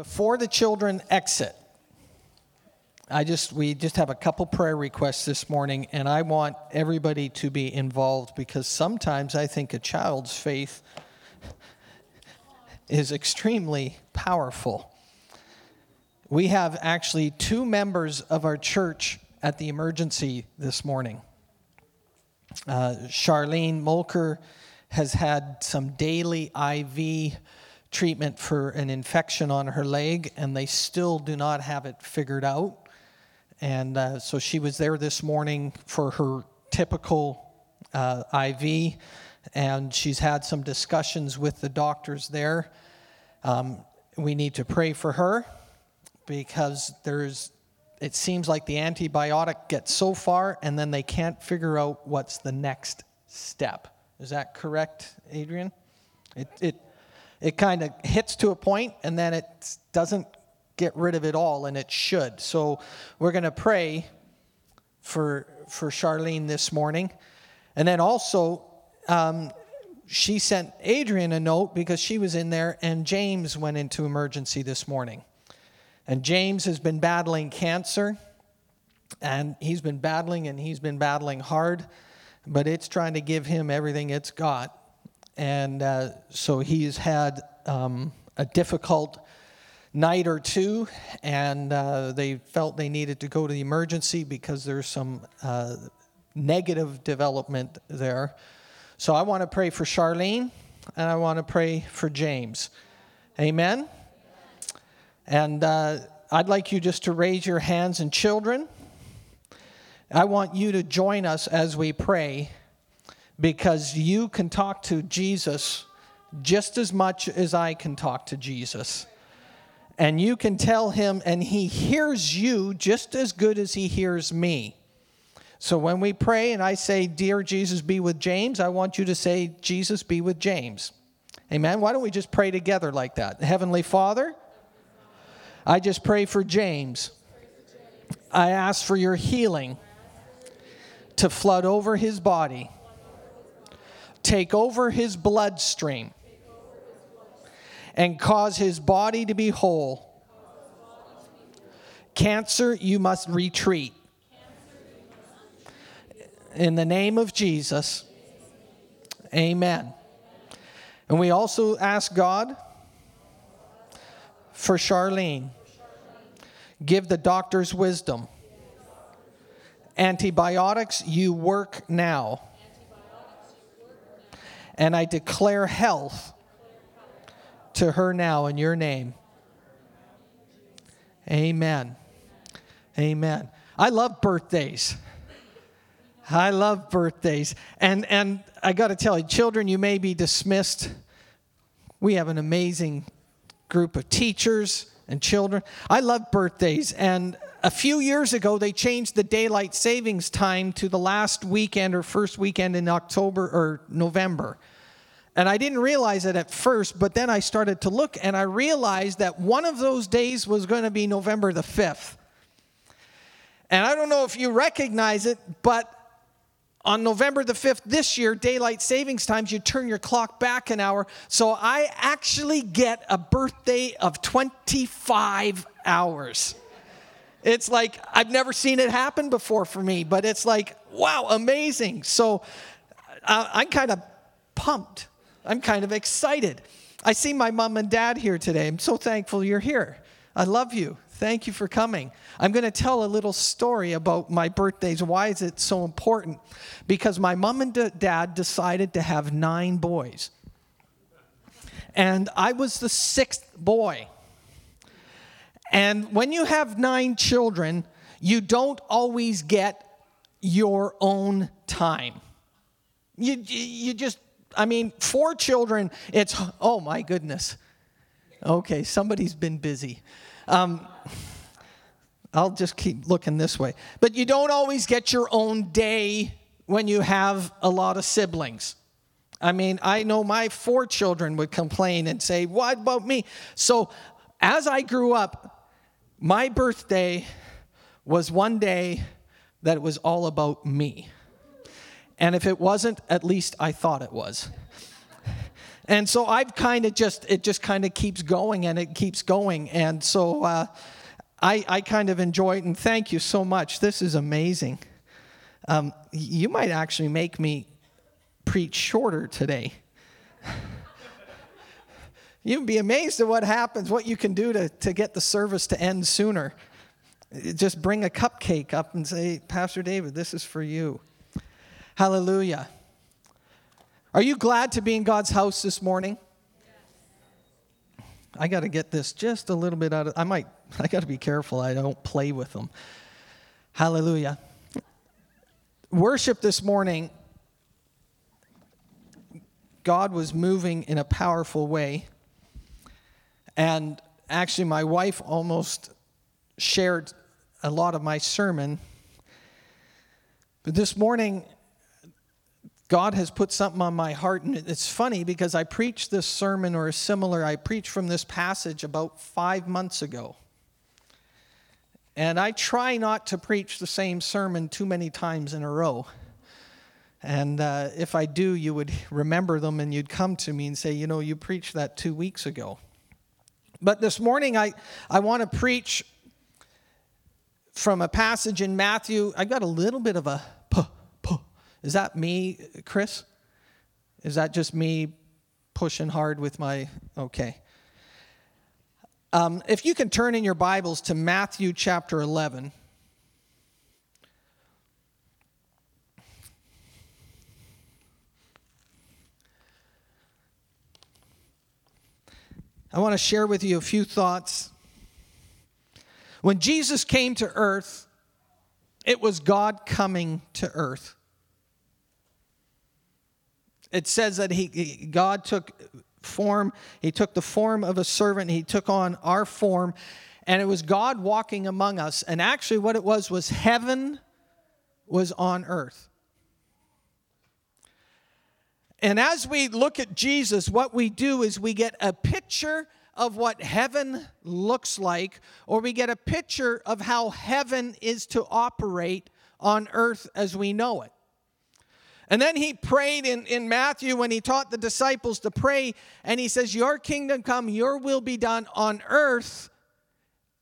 Before the children exit, I just we just have a couple prayer requests this morning and I want everybody to be involved because sometimes I think a child's faith is extremely powerful. We have actually two members of our church at the emergency this morning. Uh, Charlene Molker has had some daily IV treatment for an infection on her leg, and they still do not have it figured out. And uh, so she was there this morning for her typical uh, IV, and she's had some discussions with the doctors there. Um, we need to pray for her because there's it seems like the antibiotic gets so far and then they can't figure out what's the next step. Is that correct, Adrian? It, it, it kind of hits to a point and then it doesn't get rid of it all, and it should. So we're going to pray for, for Charlene this morning. And then also, um, she sent Adrian a note because she was in there, and James went into emergency this morning. And James has been battling cancer, and he's been battling and he's been battling hard, but it's trying to give him everything it's got. And uh, so he's had um, a difficult night or two, and uh, they felt they needed to go to the emergency because there's some uh, negative development there. So I want to pray for Charlene, and I want to pray for James. Amen. And uh, I'd like you just to raise your hands and children. I want you to join us as we pray because you can talk to Jesus just as much as I can talk to Jesus and you can tell him, and he hears you just as good as he hears me. So when we pray and I say, Dear Jesus, be with James, I want you to say, Jesus, be with James. Amen. Why don't we just pray together like that? Heavenly Father, I just pray for James. I ask for your healing to flood over his body, take over his bloodstream and cause his body to be whole. Cancer, you must retreat. In the name of Jesus, amen. And we also ask God for Charlene. Give the doctors wisdom. Antibiotics, you work now. And I declare health to her now in your name. Amen. Amen. I love birthdays. I love birthdays. And and I got to tell you, children, you may be dismissed. We have an amazing group of teachers and children. I love birthdays and a few years ago they changed the daylight savings time to the last weekend or first weekend in October or November. And I didn't realize it at first, but then I started to look and I realized that one of those days was going to be November the 5th. And I don't know if you recognize it, but on November the 5th this year, daylight savings times, you turn your clock back an hour. So I actually get a birthday of 25 hours. It's like I've never seen it happen before for me, but it's like, wow, amazing. So uh, I'm kind of pumped. I'm kind of excited. I see my mom and dad here today. I'm so thankful you're here. I love you. Thank you for coming. I'm going to tell a little story about my birthdays. Why is it so important? Because my mom and dad decided to have nine boys. And I was the sixth boy. And when you have nine children, you don't always get your own time. You, you just I mean, four children, it's, oh my goodness. Okay, somebody's been busy. Um, I'll just keep looking this way. But you don't always get your own day when you have a lot of siblings. I mean, I know my four children would complain and say, What about me? So as I grew up, my birthday was one day that was all about me. And if it wasn't, at least I thought it was. And so I've kind of just, it just kind of keeps going and it keeps going. And so uh, I, I kind of enjoy it and thank you so much. This is amazing. Um, you might actually make me preach shorter today. You'd be amazed at what happens, what you can do to, to get the service to end sooner. Just bring a cupcake up and say, Pastor David, this is for you. Hallelujah. Are you glad to be in God's house this morning? I got to get this just a little bit out of I might I got to be careful I don't play with them. Hallelujah. Worship this morning God was moving in a powerful way. And actually my wife almost shared a lot of my sermon. But this morning God has put something on my heart, and it's funny because I preached this sermon or a similar, I preached from this passage about five months ago. And I try not to preach the same sermon too many times in a row. And uh, if I do, you would remember them and you'd come to me and say, You know, you preached that two weeks ago. But this morning, I, I want to preach from a passage in Matthew. I got a little bit of a is that me, Chris? Is that just me pushing hard with my. Okay. Um, if you can turn in your Bibles to Matthew chapter 11. I want to share with you a few thoughts. When Jesus came to earth, it was God coming to earth. It says that he, God took form, he took the form of a servant, he took on our form, and it was God walking among us. And actually, what it was was heaven was on earth. And as we look at Jesus, what we do is we get a picture of what heaven looks like, or we get a picture of how heaven is to operate on earth as we know it. And then he prayed in, in Matthew when he taught the disciples to pray, and he says, Your kingdom come, your will be done on earth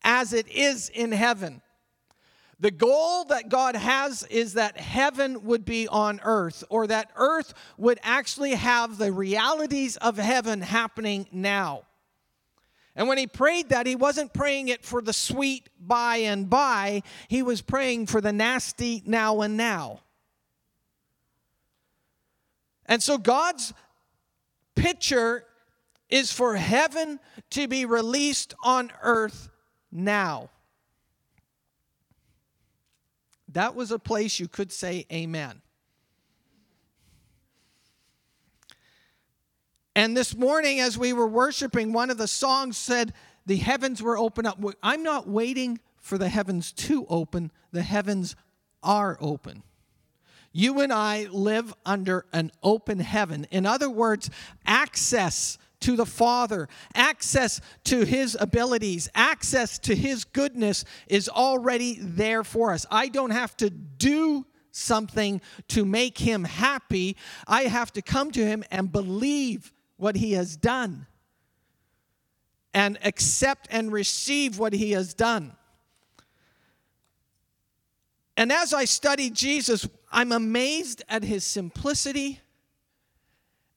as it is in heaven. The goal that God has is that heaven would be on earth, or that earth would actually have the realities of heaven happening now. And when he prayed that, he wasn't praying it for the sweet by and by, he was praying for the nasty now and now. And so God's picture is for heaven to be released on earth now. That was a place you could say amen. And this morning, as we were worshiping, one of the songs said, The heavens were open up. I'm not waiting for the heavens to open, the heavens are open. You and I live under an open heaven. In other words, access to the Father, access to His abilities, access to His goodness is already there for us. I don't have to do something to make Him happy, I have to come to Him and believe what He has done and accept and receive what He has done. And as I study Jesus, I'm amazed at his simplicity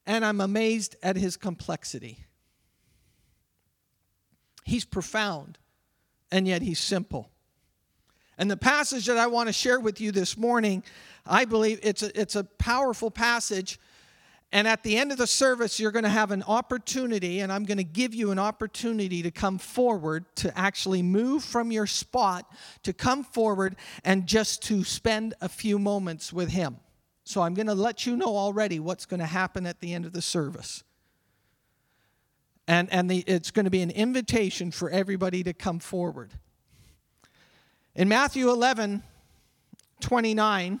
and I'm amazed at his complexity. He's profound and yet he's simple. And the passage that I want to share with you this morning, I believe it's a, it's a powerful passage and at the end of the service, you're going to have an opportunity, and I'm going to give you an opportunity to come forward, to actually move from your spot, to come forward and just to spend a few moments with Him. So I'm going to let you know already what's going to happen at the end of the service. And, and the, it's going to be an invitation for everybody to come forward. In Matthew 11, 29,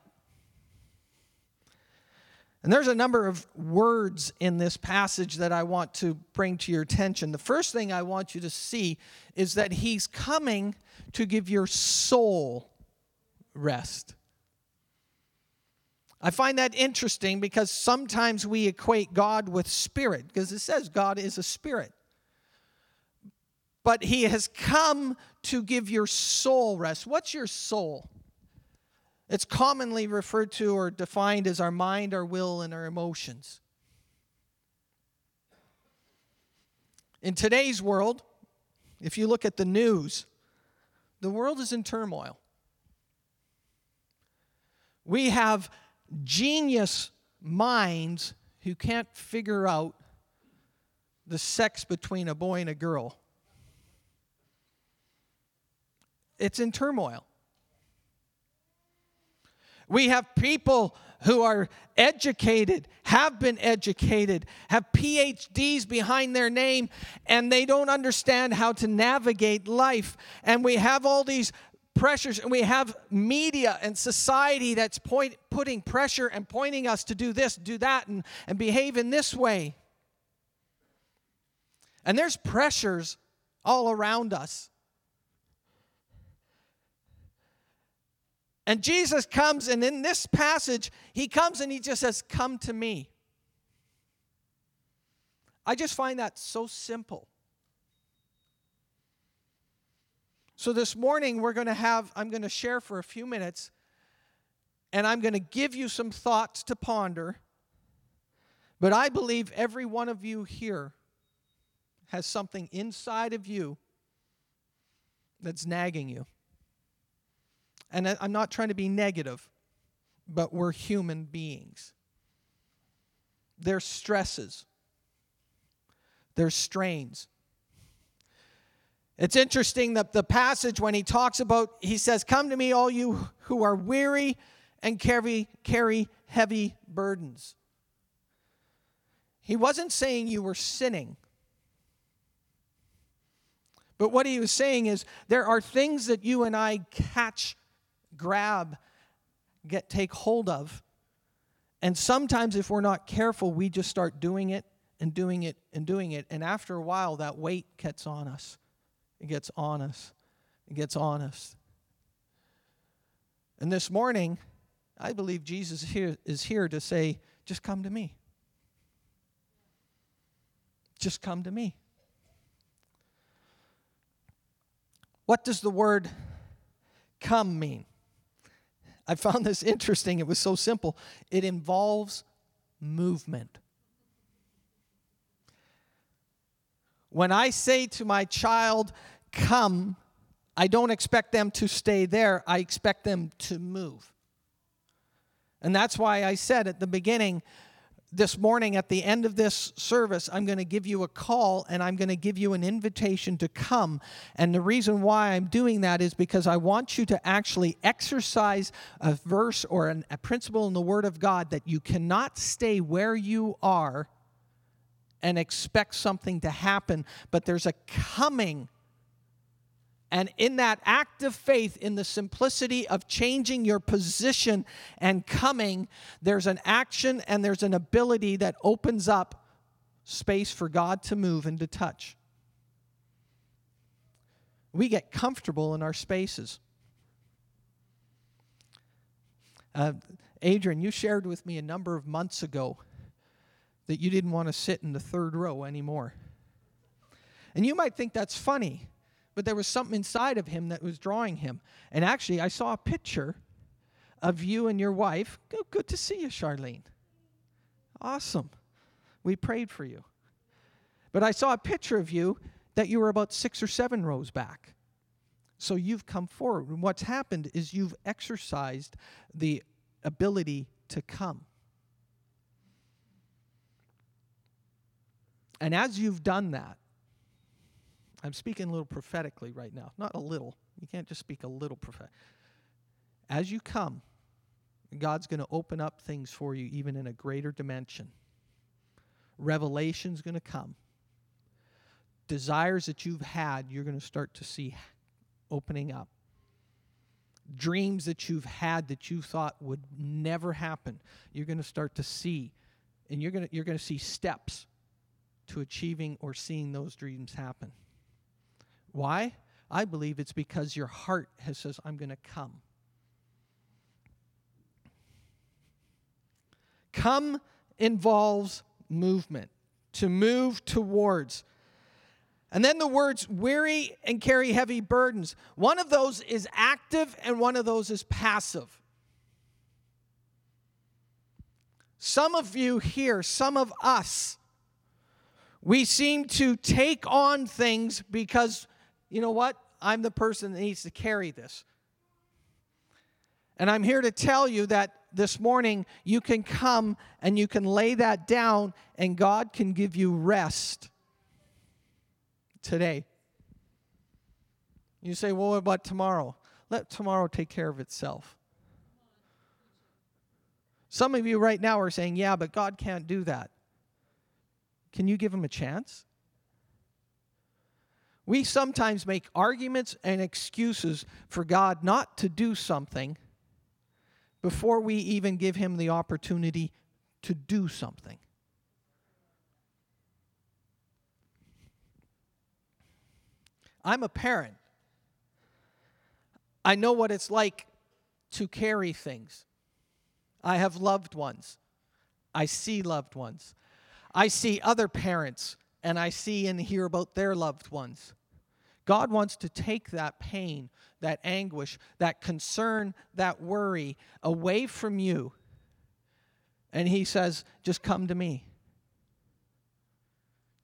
And there's a number of words in this passage that I want to bring to your attention. The first thing I want you to see is that he's coming to give your soul rest. I find that interesting because sometimes we equate God with spirit, because it says God is a spirit. But he has come to give your soul rest. What's your soul? It's commonly referred to or defined as our mind, our will, and our emotions. In today's world, if you look at the news, the world is in turmoil. We have genius minds who can't figure out the sex between a boy and a girl. It's in turmoil. We have people who are educated, have been educated, have PhDs behind their name, and they don't understand how to navigate life. And we have all these pressures, and we have media and society that's point, putting pressure and pointing us to do this, do that, and, and behave in this way. And there's pressures all around us. And Jesus comes, and in this passage, he comes and he just says, Come to me. I just find that so simple. So this morning, we're going to have, I'm going to share for a few minutes, and I'm going to give you some thoughts to ponder. But I believe every one of you here has something inside of you that's nagging you. And I'm not trying to be negative, but we're human beings. There's stresses, there's strains. It's interesting that the passage when he talks about, he says, Come to me, all you who are weary and carry, carry heavy burdens. He wasn't saying you were sinning. But what he was saying is there are things that you and I catch grab, get take hold of. And sometimes if we're not careful, we just start doing it and doing it and doing it. And after a while, that weight gets on us. It gets on us. It gets on us. And this morning, I believe Jesus here, is here to say, just come to me. Just come to me. What does the word come mean? I found this interesting. It was so simple. It involves movement. When I say to my child, come, I don't expect them to stay there. I expect them to move. And that's why I said at the beginning, this morning at the end of this service, I'm going to give you a call and I'm going to give you an invitation to come. And the reason why I'm doing that is because I want you to actually exercise a verse or an, a principle in the Word of God that you cannot stay where you are and expect something to happen, but there's a coming and in that act of faith, in the simplicity of changing your position and coming, there's an action and there's an ability that opens up space for God to move and to touch. We get comfortable in our spaces. Uh, Adrian, you shared with me a number of months ago that you didn't want to sit in the third row anymore. And you might think that's funny but there was something inside of him that was drawing him. And actually, I saw a picture of you and your wife. Good, to see you, Charlene. Awesome. We prayed for you. But I saw a picture of you that you were about six or seven rows back. So you've come forward. And what's happened is you've exercised the ability to come. And as you've done that, I'm speaking a little prophetically right now. Not a little. You can't just speak a little prophetic. As you come, God's going to open up things for you even in a greater dimension. revelation's going to come. Desires that you've had, you're going to start to see opening up. Dreams that you've had that you thought would never happen, you're going to start to see. And you're going to, you're going to see steps to achieving or seeing those dreams happen. Why? I believe it's because your heart has says, I'm going to come. Come involves movement, to move towards. And then the words weary and carry heavy burdens. One of those is active and one of those is passive. Some of you here, some of us, we seem to take on things because, you know what? I'm the person that needs to carry this. And I'm here to tell you that this morning you can come and you can lay that down, and God can give you rest today. You say, well, what about tomorrow? Let tomorrow take care of itself. Some of you right now are saying, yeah, but God can't do that. Can you give him a chance? We sometimes make arguments and excuses for God not to do something before we even give him the opportunity to do something. I'm a parent. I know what it's like to carry things. I have loved ones. I see loved ones. I see other parents and I see and hear about their loved ones. God wants to take that pain, that anguish, that concern, that worry away from you. And He says, just come to me.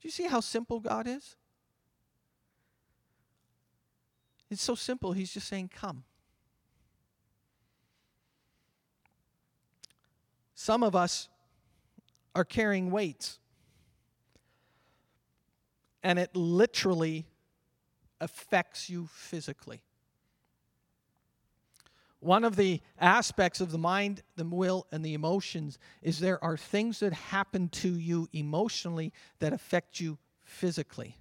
Do you see how simple God is? It's so simple. He's just saying, come. Some of us are carrying weights, and it literally affects you physically. One of the aspects of the mind, the will, and the emotions is there are things that happen to you emotionally that affect you physically.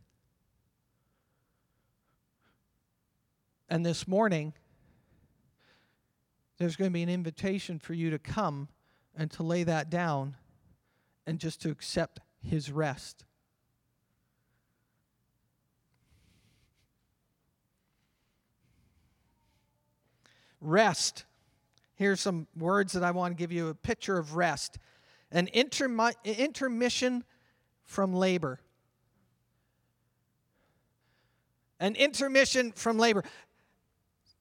And this morning, there's going to be an invitation for you to come and to lay that down and just to accept His rest. Rest. Here's some words that I want to give you a picture of rest an intermi- intermission from labor. An intermission from labor.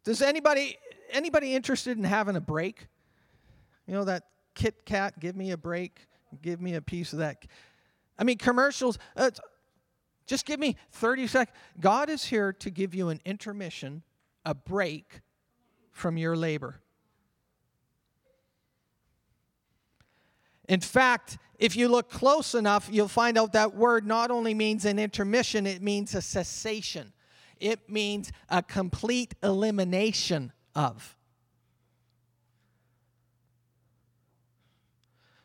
Does anybody anybody interested in having a break? You know that Kit Kat, give me a break, give me a piece of that. I mean, commercials, uh, just give me 30 seconds. God is here to give you an intermission, a break from your labor. In fact, if you look close enough, you'll find out that word not only means an intermission, it means a cessation. It means a complete elimination of.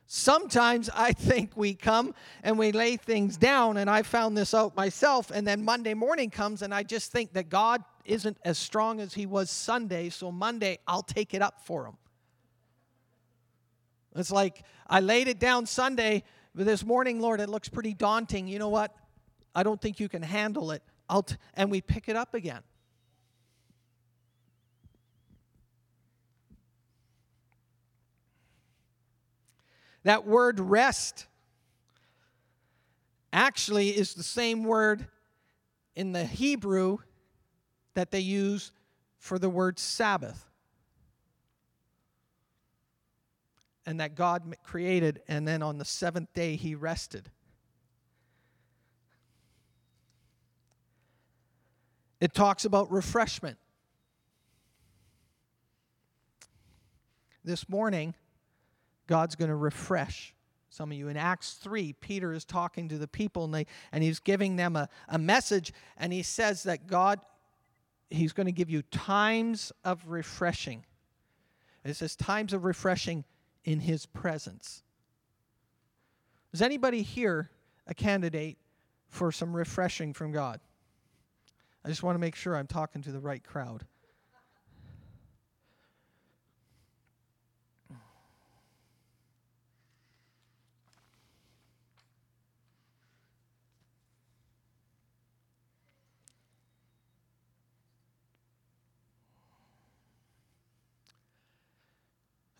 Sometimes I think we come and we lay things down, and I found this out myself, and then Monday morning comes, and I just think that God isn't as strong as he was Sunday, so Monday I'll take it up for him. It's like I laid it down Sunday, but this morning, Lord, it looks pretty daunting. You know what? I don't think you can handle it. I'll t- and we pick it up again. That word rest actually is the same word in the Hebrew that they use for the word Sabbath. And that God created, and then on the seventh day he rested. It talks about refreshment. This morning, God's going to refresh some of you. In Acts 3, Peter is talking to the people and, they, and he's giving them a, a message, and he says that God He's going to give you times of refreshing. It says times of refreshing in His presence. Is anybody here a candidate for some refreshing from God. I just want to make sure I'm talking to the right crowd.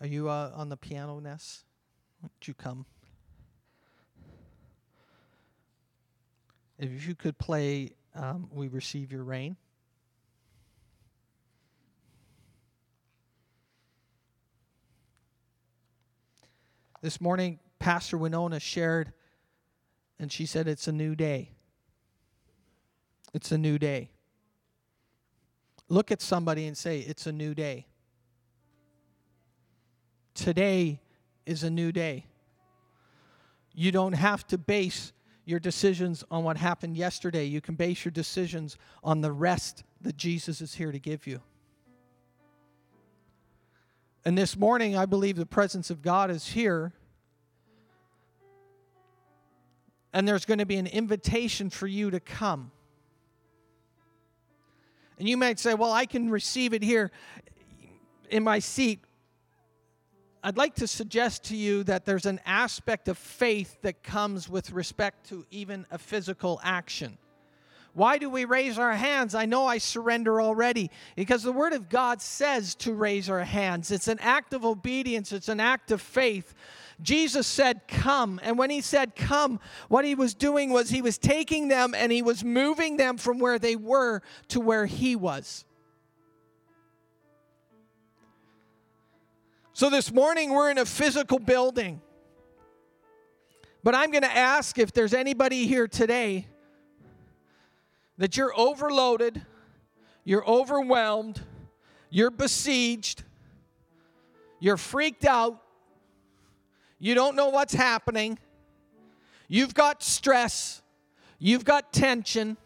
Are you uh, on the piano, Ness? Would you come? If you could play um, We Receive Your Rain. This morning, Pastor Winona shared, and she said, It's a new day. It's a new day. Look at somebody and say, It's a new day. Today is a new day. You don't have to base your decisions on what happened yesterday. You can base your decisions on the rest that Jesus is here to give you. And this morning, I believe the presence of God is here. And there's going to be an invitation for you to come. And you might say, Well, I can receive it here in my seat. I'd like to suggest to you that there's an aspect of faith that comes with respect to even a physical action. Why do we raise our hands? I know I surrender already because the Word of God says to raise our hands. It's an act of obedience, it's an act of faith. Jesus said, Come. And when he said, Come, what he was doing was he was taking them and he was moving them from where they were to where he was. So this morning we're in a physical building. But I'm going to ask if there's anybody here today that you're overloaded, you're overwhelmed, you're besieged, you're freaked out, you don't know what's happening, you've got stress, you've got tension,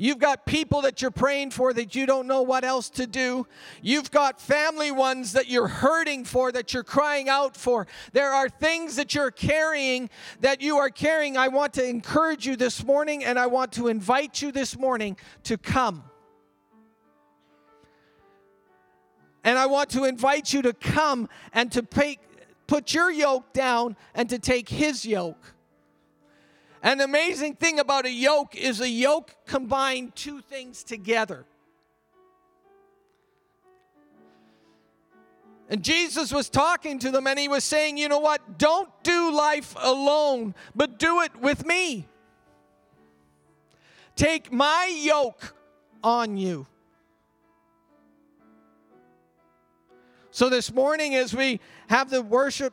You've got people that you're praying for that you don't know what else to do. You've got family ones that you're hurting for, that you're crying out for. There are things that you're carrying that you are carrying. I want to encourage you this morning and I want to invite you this morning to come. And I want to invite you to come and to pay, put your yoke down and to take his yoke. And the amazing thing about a yoke is a yoke combined two things together. And Jesus was talking to them and he was saying, You know what? Don't do life alone, but do it with me. Take my yoke on you. So this morning, as we have the worship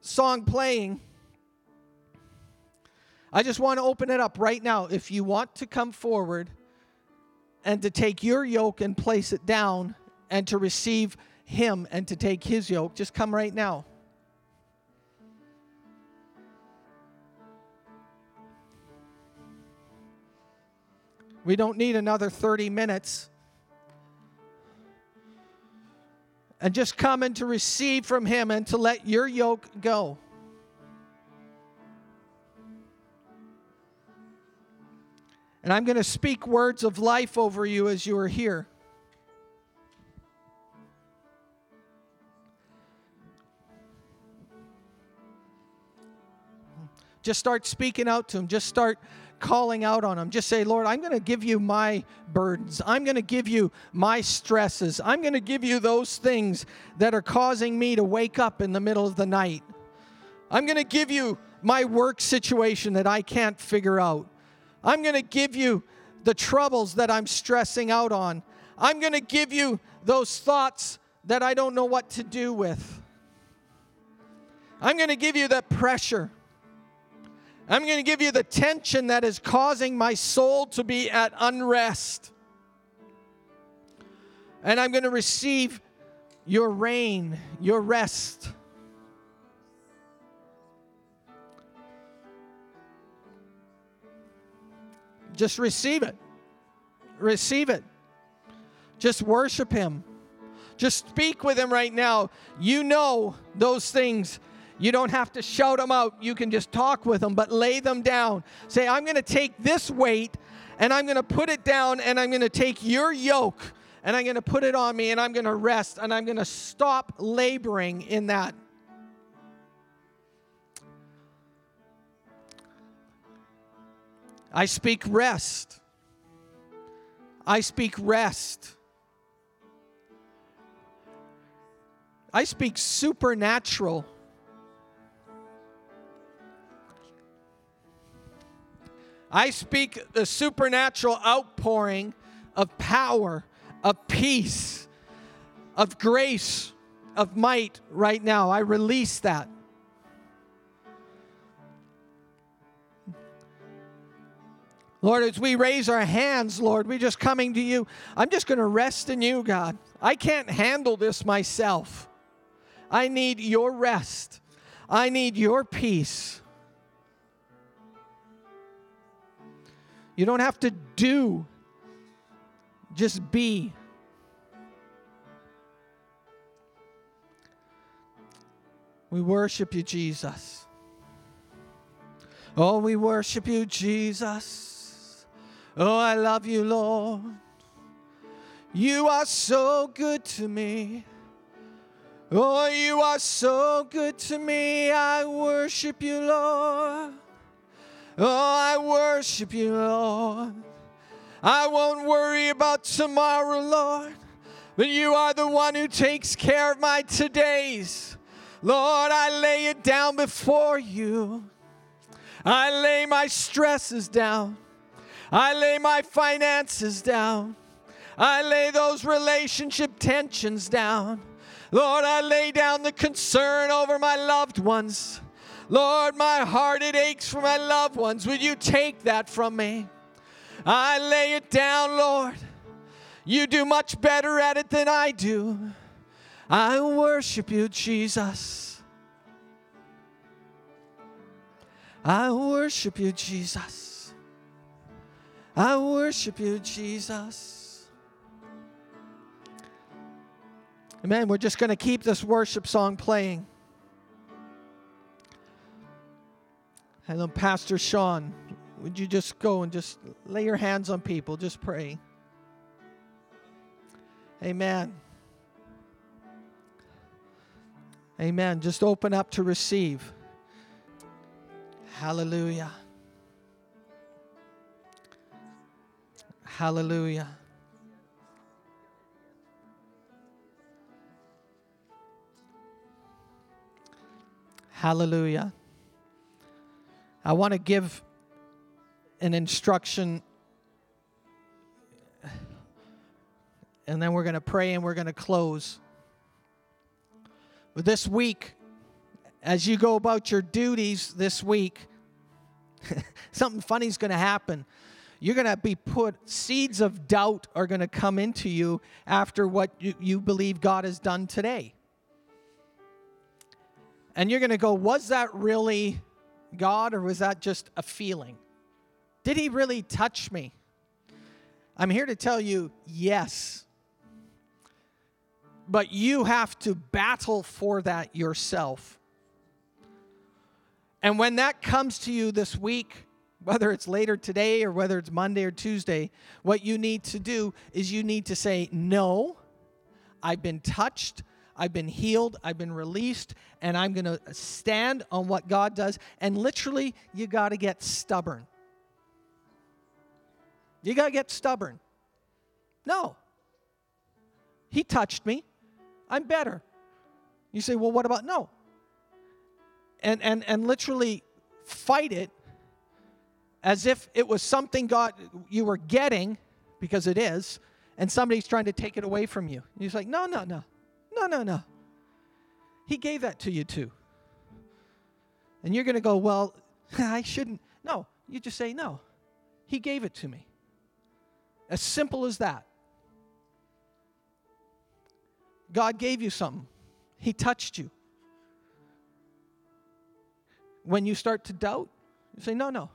song playing, I just want to open it up right now. If you want to come forward and to take your yoke and place it down and to receive Him and to take His yoke, just come right now. We don't need another 30 minutes. And just come and to receive from Him and to let your yoke go. And I'm going to speak words of life over you as you are here. Just start speaking out to him. Just start calling out on him. Just say, Lord, I'm going to give you my burdens. I'm going to give you my stresses. I'm going to give you those things that are causing me to wake up in the middle of the night. I'm going to give you my work situation that I can't figure out. I'm going to give you the troubles that I'm stressing out on. I'm going to give you those thoughts that I don't know what to do with. I'm going to give you that pressure. I'm going to give you the tension that is causing my soul to be at unrest. And I'm going to receive your rain, your rest. Just receive it. Receive it. Just worship Him. Just speak with Him right now. You know those things You don't have to shout them out. You can just talk with them, but lay them down. Say, I'm going to take this weight and I'm going to put it down and I'm going to take your yoke and I'm going to put it on me and I'm going to rest and I'm going to stop laboring in that. I speak rest. I speak rest. I speak supernatural. I speak the supernatural outpouring of power, of peace, of grace, of might right now. I release that. Lord, as we raise our hands, Lord, we're just coming to you. I'm just going to rest in you, God. I can't handle this myself. I need your rest. I need your peace. You don't have to do, just be. We worship you, Jesus. Oh, we worship you, Jesus. Oh, I love you, Lord. You are so good to me. Oh, you are so good to me. I worship you, Lord. Oh, I worship you, Lord. I won't worry about tomorrow, Lord, but you are the one who takes care of my todays. Lord, I lay it down before you. I lay my stresses down. I lay my finances down. I lay those relationship tensions down. Lord, I lay down the concern over my loved ones. Lord, my heart it aches for my loved ones. Would you take that from me? I lay it down, Lord. You do much better at it than I do. I worship you, Jesus. I worship you, Jesus. I worship you, Jesus. Amen. We're just going to keep this worship song playing. Hello, Pastor Sean, would you just go and just lay your hands on people? Just pray. Amen. Amen. Just open up to receive. Hallelujah. Hallelujah. Hallelujah. I want to give an instruction and then we're going to pray and we're going to close. But this week, as you go about your duties this week, something funny is going to happen you're going to be put, seeds of doubt are going to come into you after what you, you believe God has done today. And you're going to go, was that really God or was that just a feeling? Did he really touch me? I'm here to tell you, yes. But you have to battle for that yourself. And when that comes to you this week, whether it's later today or whether it's Monday or Tuesday, what you need to do is you need to say, No, I've been touched, I've been healed, I've been released, and I'm going to stand on what God does. And literally, you got to get stubborn. You got to get stubborn. No. He touched me. I'm better. You say, well, what about no? And and and literally fight it as if it was something God you were getting, because it is, and somebody's trying to take it away from you. And he's like, no, no, no, no, no, no. He gave that to you too. And you're going to go, well, I shouldn't. No, you just say, no, he gave it to me. As simple as that. God gave you something, He touched you. When you start to doubt, you say, no, no,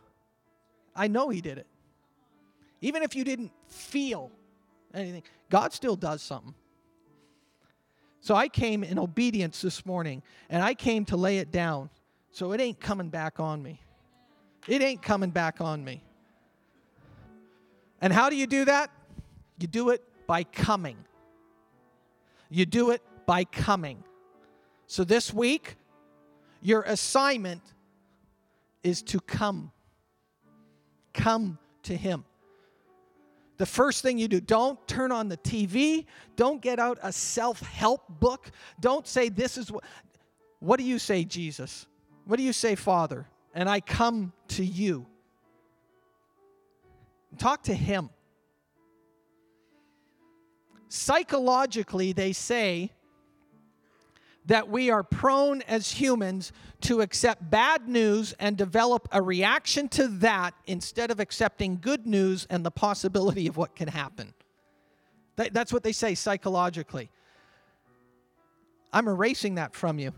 I know He did it. Even if you didn't feel anything, God still does something. So I came in obedience this morning and I came to lay it down. So it ain't coming back on me. It ain't coming back on me. And how do you do that? You do it by coming. You do it by coming. So this week, your assignment is to come. Come to Him. The first thing you do, don't turn on the TV. Don't get out a self help book. Don't say, This is what. What do you say, Jesus? What do you say, Father? And I come to you. Talk to Him. Psychologically, they say that we are prone as humans to accept bad news and develop a reaction to that instead of accepting good news and the possibility of what can happen. that's what they say psychologically. I'm erasing that from you.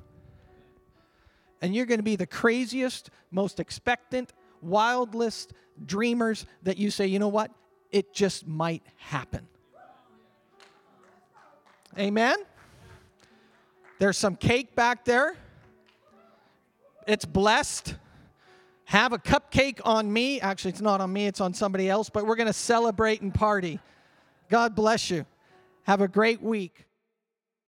And you're going to be the craziest, most expectant, wildest dreamers that you say, you know what? It just might happen. Amen? There's some cake back there. It's blessed. Have a cupcake on me. Actually, it's not on me, it's on somebody else, but we're going to celebrate and party. God bless you. Have a great week.